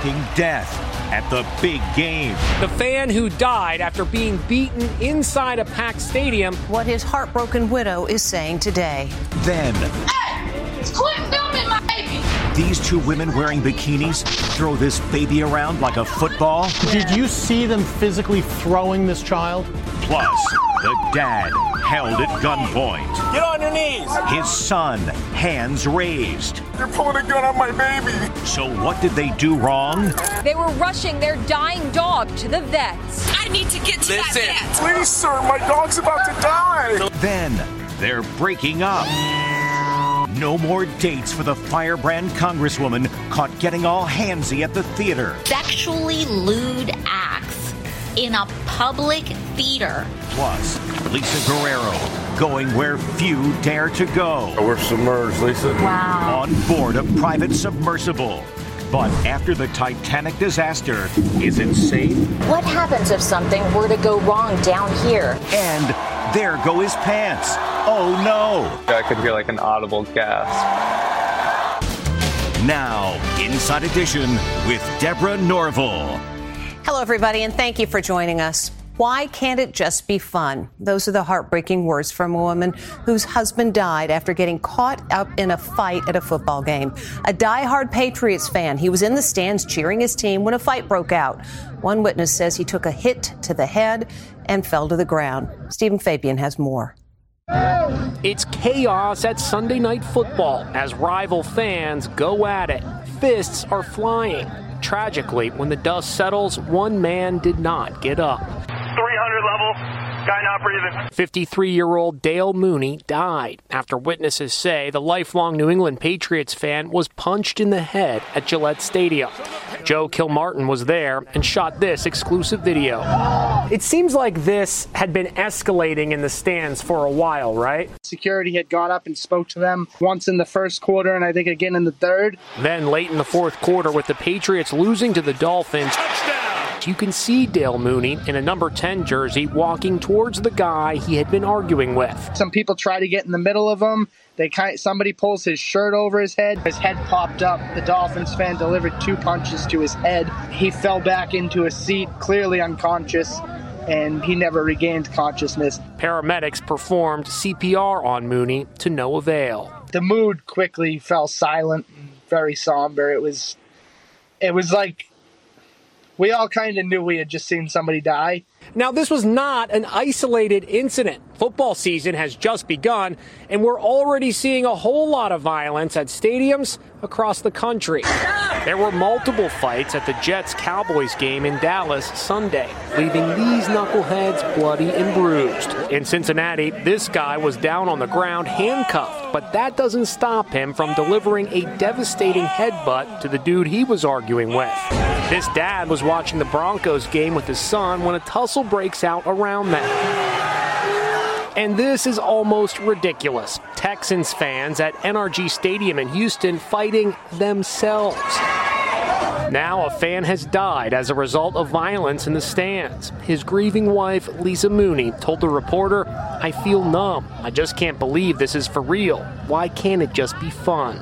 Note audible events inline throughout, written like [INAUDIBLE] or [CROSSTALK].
Shocking death at the big game. The fan who died after being beaten inside a packed stadium. What his heartbroken widow is saying today. Then, Hey, quit filming my baby. These two women wearing bikinis throw this baby around like a football. Did you see them physically throwing this child? Plus, the dad held at gunpoint. Get on your knees. His son, hands raised. You're pulling a gun on my baby. So, what did they do wrong? They were rushing their dying dog to the vets. I need to get to Listen, that please, sir, my dog's about to die. Then, they're breaking up. No more dates for the firebrand congresswoman caught getting all handsy at the theater. sexually lewd acts in a public theater. Plus, Lisa Guerrero going where few dare to go. We're submerged, Lisa. Wow. On board a private submersible. But after the Titanic disaster, is it safe? What happens if something were to go wrong down here? And there go his pants. Oh no! I could hear like an audible gasp. Now, Inside Edition with Deborah Norville. Hello, everybody, and thank you for joining us. Why can't it just be fun? Those are the heartbreaking words from a woman whose husband died after getting caught up in a fight at a football game. A die-hard Patriots fan. He was in the stands cheering his team when a fight broke out. One witness says he took a hit to the head and fell to the ground. Stephen Fabian has more. It's chaos at Sunday Night Football as rival fans go at it. Fists are flying. Tragically, when the dust settles, one man did not get up. 300 level. Guy not breathing. 53 year old Dale Mooney died after witnesses say the lifelong New England Patriots fan was punched in the head at Gillette Stadium. Joe Kilmartin was there and shot this exclusive video. It seems like this had been escalating in the stands for a while, right? Security had got up and spoke to them once in the first quarter and I think again in the third. Then, late in the fourth quarter, with the Patriots losing to the Dolphins, you can see Dale Mooney in a number 10 jersey walking towards the guy he had been arguing with. Some people try to get in the middle of him. They kind somebody pulls his shirt over his head. His head popped up. The Dolphins fan delivered two punches to his head. He fell back into a seat, clearly unconscious, and he never regained consciousness. Paramedics performed CPR on Mooney to no avail. The mood quickly fell silent, and very somber. It was it was like we all kind of knew we had just seen somebody die. Now, this was not an isolated incident. Football season has just begun, and we're already seeing a whole lot of violence at stadiums across the country. There were multiple fights at the Jets Cowboys game in Dallas Sunday, leaving these knuckleheads bloody and bruised. In Cincinnati, this guy was down on the ground handcuffed, but that doesn't stop him from delivering a devastating headbutt to the dude he was arguing with. This dad was watching the Broncos game with his son when a tussle breaks out around them. And this is almost ridiculous. Texans fans at NRG Stadium in Houston fighting themselves. Now, a fan has died as a result of violence in the stands. His grieving wife, Lisa Mooney, told the reporter, I feel numb. I just can't believe this is for real. Why can't it just be fun?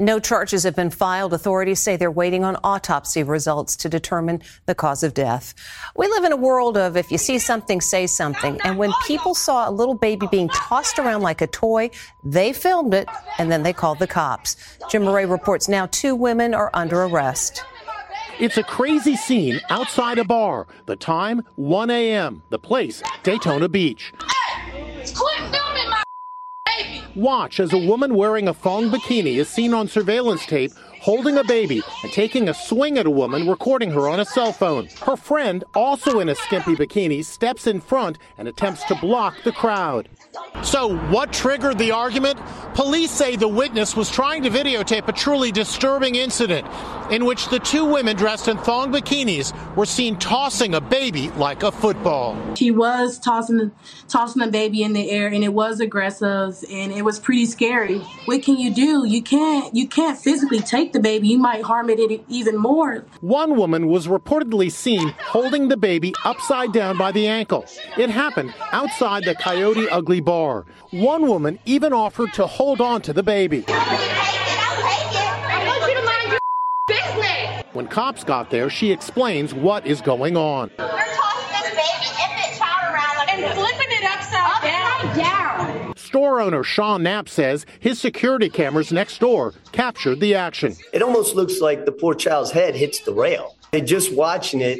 No charges have been filed. Authorities say they're waiting on autopsy results to determine the cause of death. We live in a world of if you see something, say something. And when people saw a little baby being tossed around like a toy, they filmed it and then they called the cops. Jim Murray reports now two women are under arrest. It's a crazy scene outside a bar. The time, 1 a.m. The place, Daytona Beach. Watch as a woman wearing a thong bikini is seen on surveillance tape holding a baby and taking a swing at a woman recording her on a cell phone. Her friend, also in a skimpy bikini, steps in front and attempts to block the crowd. So, what triggered the argument? Police say the witness was trying to videotape a truly disturbing incident in which the two women dressed in thong bikinis were seen tossing a baby like a football. She was tossing tossing a baby in the air and it was aggressive and it was pretty scary. What can you do? You can't you can't physically take the baby. You might harm it even more. One woman was reportedly seen holding the baby upside down by the ankle. It happened outside the Coyote Ugly bar. One woman even offered to hold on to the baby. [LAUGHS] When cops got there, she explains what is going on. They're tossing this baby infant child around and flipping it upside, upside down. down. Store owner Sean Knapp says his security cameras next door captured the action. It almost looks like the poor child's head hits the rail. And just watching it,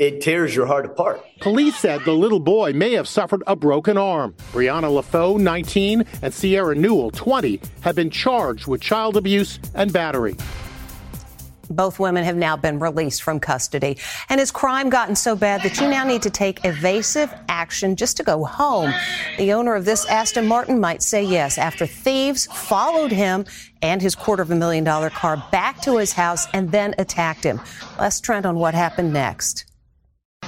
it tears your heart apart. Police said the little boy may have suffered a broken arm. Brianna LaFoe, 19, and Sierra Newell, 20, have been charged with child abuse and battery. Both women have now been released from custody. And has crime gotten so bad that you now need to take evasive action just to go home? The owner of this Aston Martin might say yes after thieves followed him and his quarter of a million dollar car back to his house and then attacked him. Les Trent on what happened next.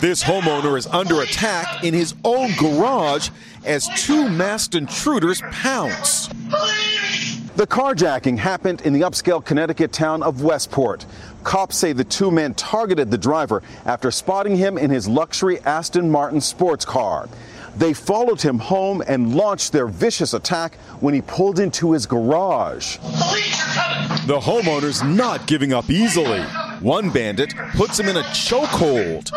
This homeowner is under attack in his own garage as two masked intruders pounce. The carjacking happened in the upscale Connecticut town of Westport. Cops say the two men targeted the driver after spotting him in his luxury Aston Martin sports car. They followed him home and launched their vicious attack when he pulled into his garage. The homeowner's not giving up easily. One bandit puts him in a chokehold.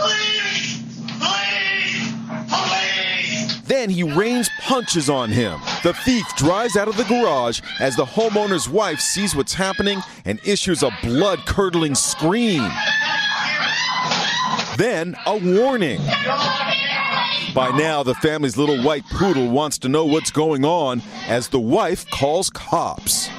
Then he rains punches on him. The thief drives out of the garage as the homeowner's wife sees what's happening and issues a blood curdling scream. Then a warning. By now, the family's little white poodle wants to know what's going on as the wife calls cops.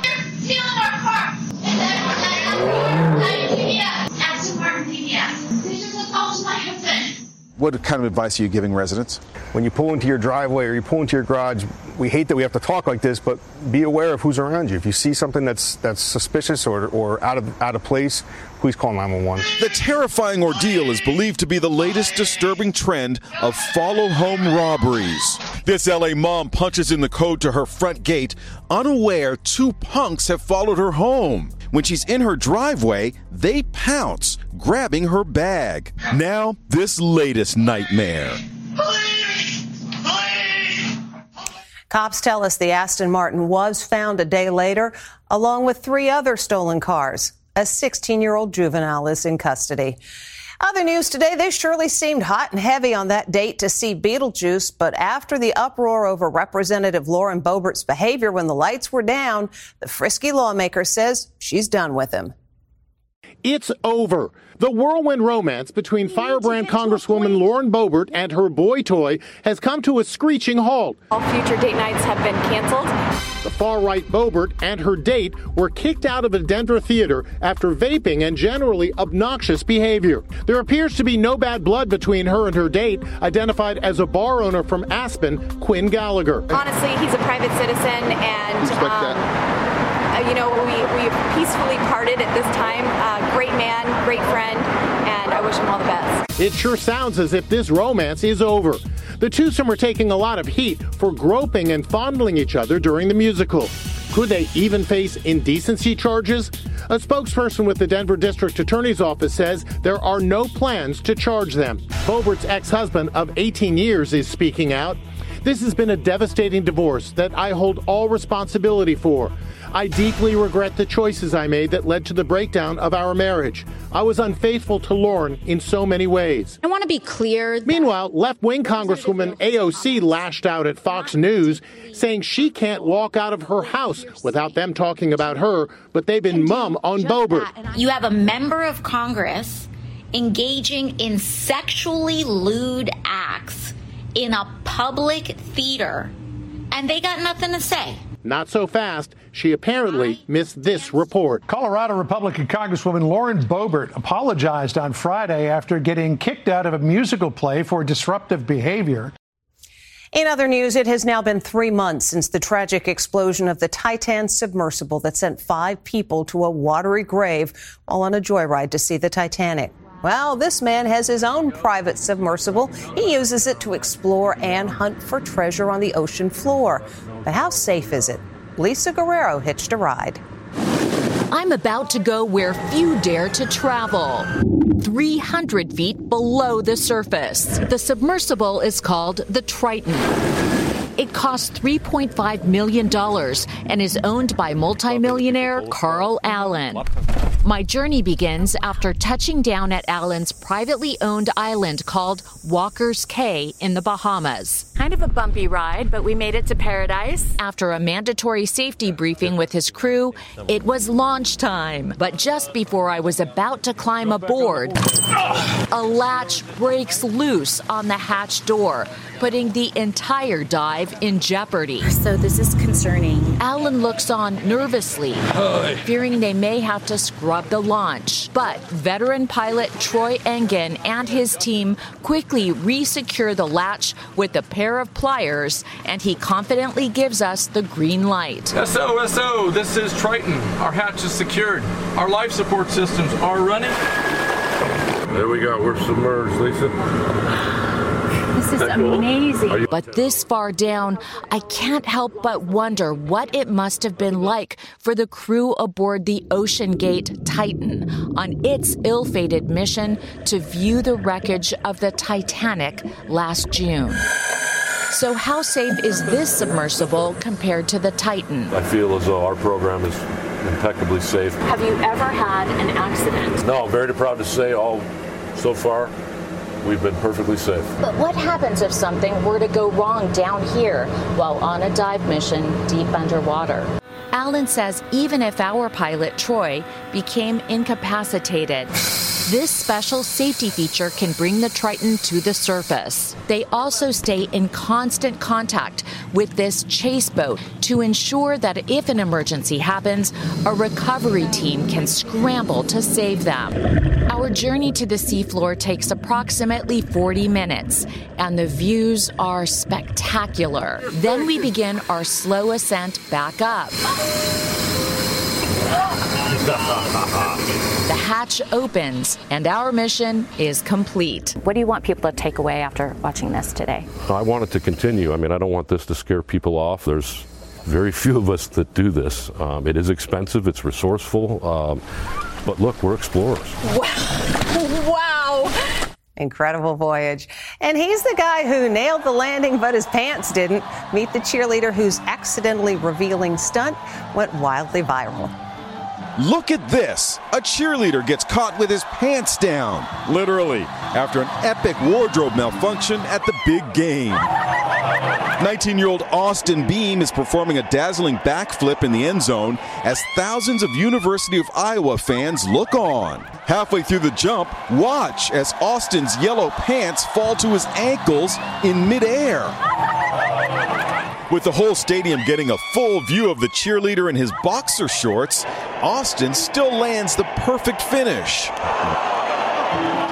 What kind of advice are you giving residents? When you pull into your driveway or you pull into your garage, we hate that we have to talk like this, but be aware of who's around you. If you see something that's that's suspicious or, or out of out of place, please call 911. The terrifying ordeal is believed to be the latest disturbing trend of follow home robberies. This LA mom punches in the code to her front gate, unaware two punks have followed her home. When she's in her driveway, they pounce, grabbing her bag. Now, this latest nightmare. Cops tell us the Aston Martin was found a day later, along with three other stolen cars. A 16 year old juvenile is in custody. Other news today, they surely seemed hot and heavy on that date to see Beetlejuice, but after the uproar over Representative Lauren Boebert's behavior when the lights were down, the frisky lawmaker says she's done with him. It's over. The whirlwind romance between firebrand Congresswoman Lauren Boebert and her boy toy has come to a screeching halt. All future date nights have been canceled. The far right Boebert and her date were kicked out of a Denver theater after vaping and generally obnoxious behavior. There appears to be no bad blood between her and her date, identified as a bar owner from Aspen, Quinn Gallagher. Honestly, he's a private citizen and. Um, you know, we, we peacefully parted at this time. Uh, great man, great friend, and I wish him all the best. It sure sounds as if this romance is over. The twosome are taking a lot of heat for groping and fondling each other during the musical. Could they even face indecency charges? A spokesperson with the Denver District Attorney's Office says there are no plans to charge them. Boebert's ex husband of 18 years is speaking out. This has been a devastating divorce that I hold all responsibility for. I deeply regret the choices I made that led to the breakdown of our marriage. I was unfaithful to Lauren in so many ways. I want to be clear. Meanwhile, left wing Congresswoman AOC lashed out at Fox News, saying she can't walk out of her house without them talking about her, but they've been mum on Boebert. You have a member of Congress engaging in sexually lewd acts in a public theater, and they got nothing to say. Not so fast. She apparently missed this report. Colorado Republican Congresswoman Lauren Boebert apologized on Friday after getting kicked out of a musical play for disruptive behavior. In other news, it has now been three months since the tragic explosion of the Titan submersible that sent five people to a watery grave while on a joyride to see the Titanic. Well, this man has his own private submersible. He uses it to explore and hunt for treasure on the ocean floor. But how safe is it? Lisa Guerrero hitched a ride. I'm about to go where few dare to travel. 300 feet below the surface. The submersible is called the Triton. It costs $3.5 million and is owned by multimillionaire Carl Allen. My journey begins after touching down at Allen's privately owned island called Walker's Cay in the Bahamas. Kind of a bumpy ride, but we made it to paradise. After a mandatory safety briefing with his crew, it was launch time. But just before I was about to climb aboard, a latch breaks loose on the hatch door, putting the entire dive in jeopardy. So this is concerning. Allen looks on nervously, fearing they may have to scrub the launch. But veteran pilot Troy Engen and his team quickly re-secure the latch with a pair of pliers, and he confidently gives us the green light. SO, SO, this is Triton. Our hatch is secured. Our life support systems are running. There we go. We're submerged, Lisa. This is amazing. But this far down, I can't help but wonder what it must have been like for the crew aboard the Ocean Gate Titan on its ill fated mission to view the wreckage of the Titanic last June. So, how safe is this submersible compared to the Titan? I feel as though our program is impeccably safe. Have you ever had an accident? No, I'm very proud to say all so far we've been perfectly safe. But what happens if something were to go wrong down here while on a dive mission deep underwater? Allen says even if our pilot, Troy, became incapacitated, [LAUGHS] this special safety feature can bring the Triton to the surface. They also stay in constant contact with this chase boat to ensure that if an emergency happens, a recovery team can scramble to save them. Our journey to the seafloor takes approximately 40 minutes, and the views are spectacular. Then we begin our slow ascent back up. The hatch opens, and our mission is complete. What do you want people to take away after watching this today? I want it to continue. I mean, I don't want this to scare people off. There's very [LAUGHS] few of us that do this. Um, it is expensive, it's resourceful, um, but look, we're explorers. Wow. [LAUGHS] wow. Incredible voyage. And he's the guy who nailed the landing, but his pants didn't. Meet the cheerleader whose accidentally revealing stunt went wildly viral. Look at this. A cheerleader gets caught with his pants down, literally, after an epic wardrobe malfunction at the big game. 19 year old Austin Beam is performing a dazzling backflip in the end zone as thousands of University of Iowa fans look on. Halfway through the jump, watch as Austin's yellow pants fall to his ankles in midair. With the whole stadium getting a full view of the cheerleader in his boxer shorts, Austin still lands the perfect finish.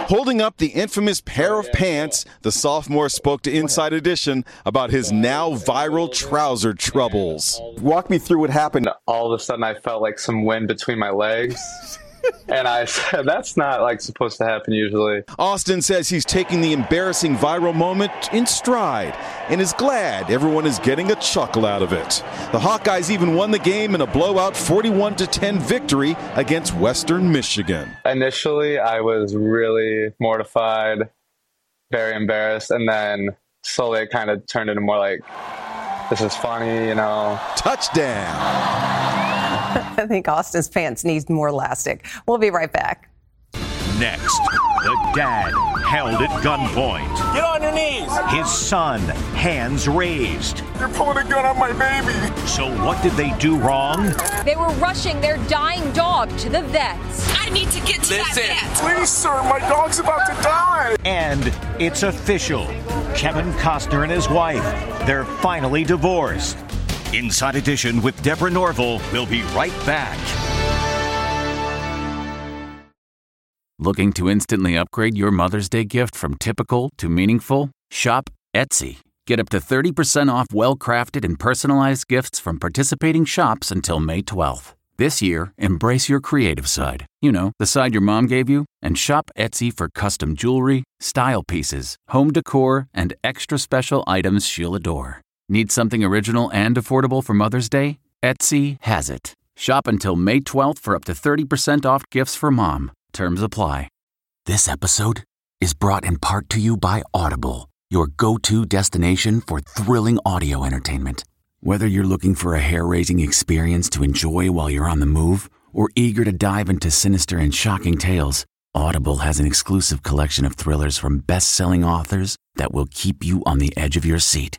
Holding up the infamous pair of pants, the sophomore spoke to Inside Edition about his now viral trouser troubles. Walk me through what happened. All of a sudden, I felt like some wind between my legs. And I said, that's not like supposed to happen usually. Austin says he's taking the embarrassing viral moment in stride and is glad everyone is getting a chuckle out of it. The Hawkeyes even won the game in a blowout 41 to 10 victory against Western Michigan. Initially, I was really mortified, very embarrassed, and then slowly it kind of turned into more like, this is funny, you know. Touchdown. [LAUGHS] I think Austin's pants need more elastic. We'll be right back. Next, the dad held at gunpoint. Get on your knees. His son, hands raised. You're pulling a gun on my baby. So, what did they do wrong? They were rushing their dying dog to the vets. I need to get to Listen. that vet. Please, sir, my dog's about to die. And it's official. Kevin Costner and his wife, they're finally divorced. Inside Edition with Deborah Norville. We'll be right back. Looking to instantly upgrade your Mother's Day gift from typical to meaningful? Shop Etsy. Get up to 30% off well crafted and personalized gifts from participating shops until May 12th. This year, embrace your creative side. You know, the side your mom gave you, and shop Etsy for custom jewelry, style pieces, home decor, and extra special items she'll adore. Need something original and affordable for Mother's Day? Etsy has it. Shop until May 12th for up to 30% off gifts for mom. Terms apply. This episode is brought in part to you by Audible, your go to destination for thrilling audio entertainment. Whether you're looking for a hair raising experience to enjoy while you're on the move or eager to dive into sinister and shocking tales, Audible has an exclusive collection of thrillers from best selling authors that will keep you on the edge of your seat.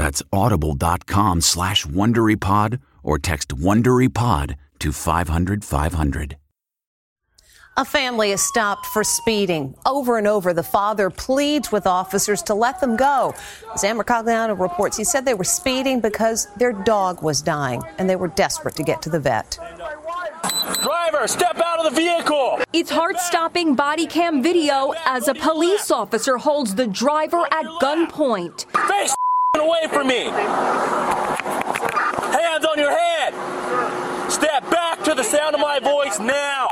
That's audible.com slash WonderyPod or text WonderyPod to 500, 500. A family is stopped for speeding. Over and over, the father pleads with officers to let them go. Ann Mercogliano reports he said they were speeding because their dog was dying and they were desperate to get to the vet. Driver, step out of the vehicle. It's heart stopping body cam video as a police officer holds the driver at gunpoint. Face away from me. Hands on your head. Step back to the sound of my voice now.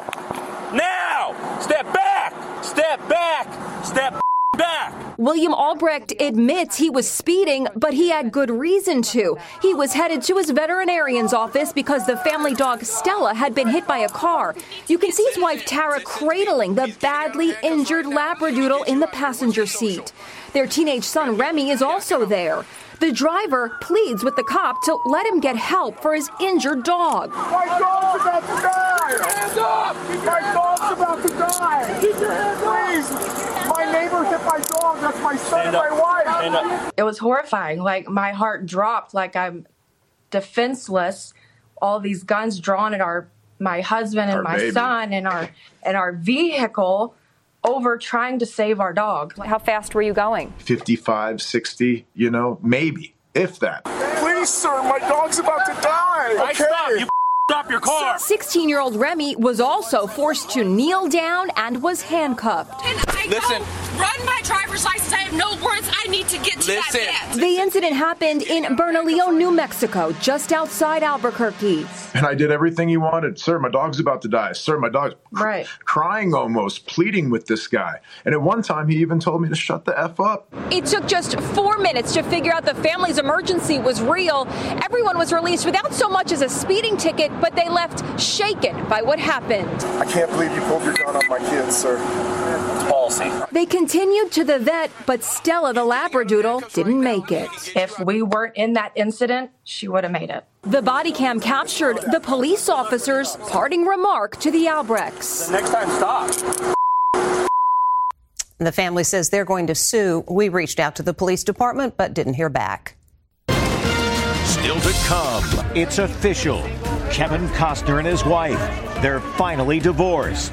Now! Step back! Step back! Step back! William Albrecht admits he was speeding, but he had good reason to. He was headed to his veterinarian's office because the family dog Stella had been hit by a car. You can see his wife Tara cradling the badly injured Labradoodle in the passenger seat. Their teenage son Remy is also there. The driver pleads with the cop to let him get help for his injured dog. My dog's about to die! Hands up! My dog's about to die! Keep your hands Please! My neighbor hit my dog. That's my son and my wife. It was horrifying. Like my heart dropped. Like I'm defenseless. All these guns drawn at our my husband and Our my baby. son and our and our vehicle over trying to save our dog. How fast were you going? 55, 60, you know, maybe, if that. Please, sir, my dog's about to die. Okay. Stop. You stop your car. 16 year old Remy was also forced to kneel down and was handcuffed. Listen. Run my driver's license. I have no warrants. I need to get to Listen. that vet. The incident happened in Bernalillo, New Mexico, just outside Albuquerque. And I did everything he wanted. Sir, my dog's about to die. Sir, my dog's Right. crying almost, pleading with this guy. And at one time, he even told me to shut the F up. It took just four minutes to figure out the family's emergency was real. Everyone was released without so much as a speeding ticket, but they left shaken by what happened. I can't believe you pulled your gun on my kids, sir. It's policy. They continued to the vet, but Stella the Labradoodle didn't make it. If we weren't in that incident, she would have made it. The body cam captured the police officer's parting remark to the Albrechts. Next time, stop. The family says they're going to sue. We reached out to the police department but didn't hear back. Still to come, it's official. Kevin Costner and his wife, they're finally divorced.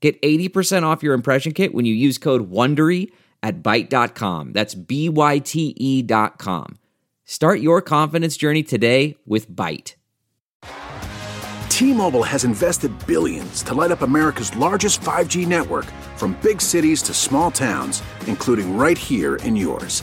Get 80% off your impression kit when you use code WONDERY at Byte.com. That's B-Y-T-E dot com. Start your confidence journey today with Byte. T-Mobile has invested billions to light up America's largest 5G network from big cities to small towns, including right here in yours.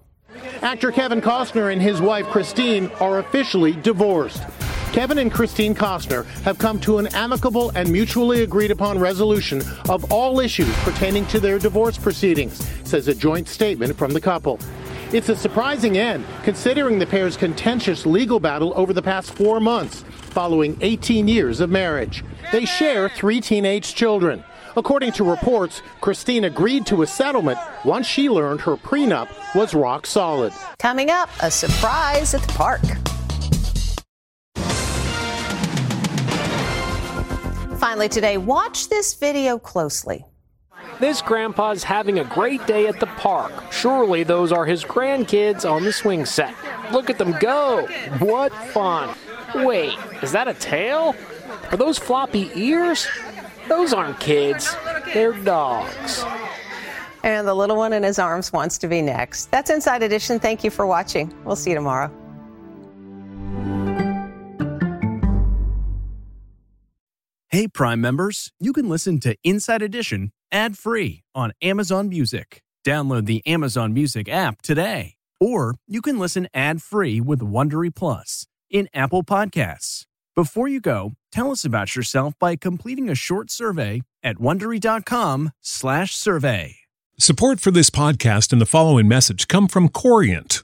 Actor Kevin Costner and his wife Christine are officially divorced. Kevin and Christine Costner have come to an amicable and mutually agreed upon resolution of all issues pertaining to their divorce proceedings, says a joint statement from the couple. It's a surprising end, considering the pair's contentious legal battle over the past four months, following 18 years of marriage. They share three teenage children. According to reports, Christine agreed to a settlement once she learned her prenup was rock solid. Coming up, a surprise at the park. Finally, today, watch this video closely. This grandpa's having a great day at the park. Surely those are his grandkids on the swing set. Look at them go! What fun! Wait, is that a tail? Are those floppy ears? Those aren't kids, they're dogs. And the little one in his arms wants to be next. That's Inside Edition. Thank you for watching. We'll see you tomorrow. Hey, Prime members, you can listen to Inside Edition ad free on Amazon Music. Download the Amazon Music app today. Or you can listen ad free with Wondery Plus in Apple Podcasts. Before you go, tell us about yourself by completing a short survey at wondery.com/slash survey. Support for this podcast and the following message come from Corient.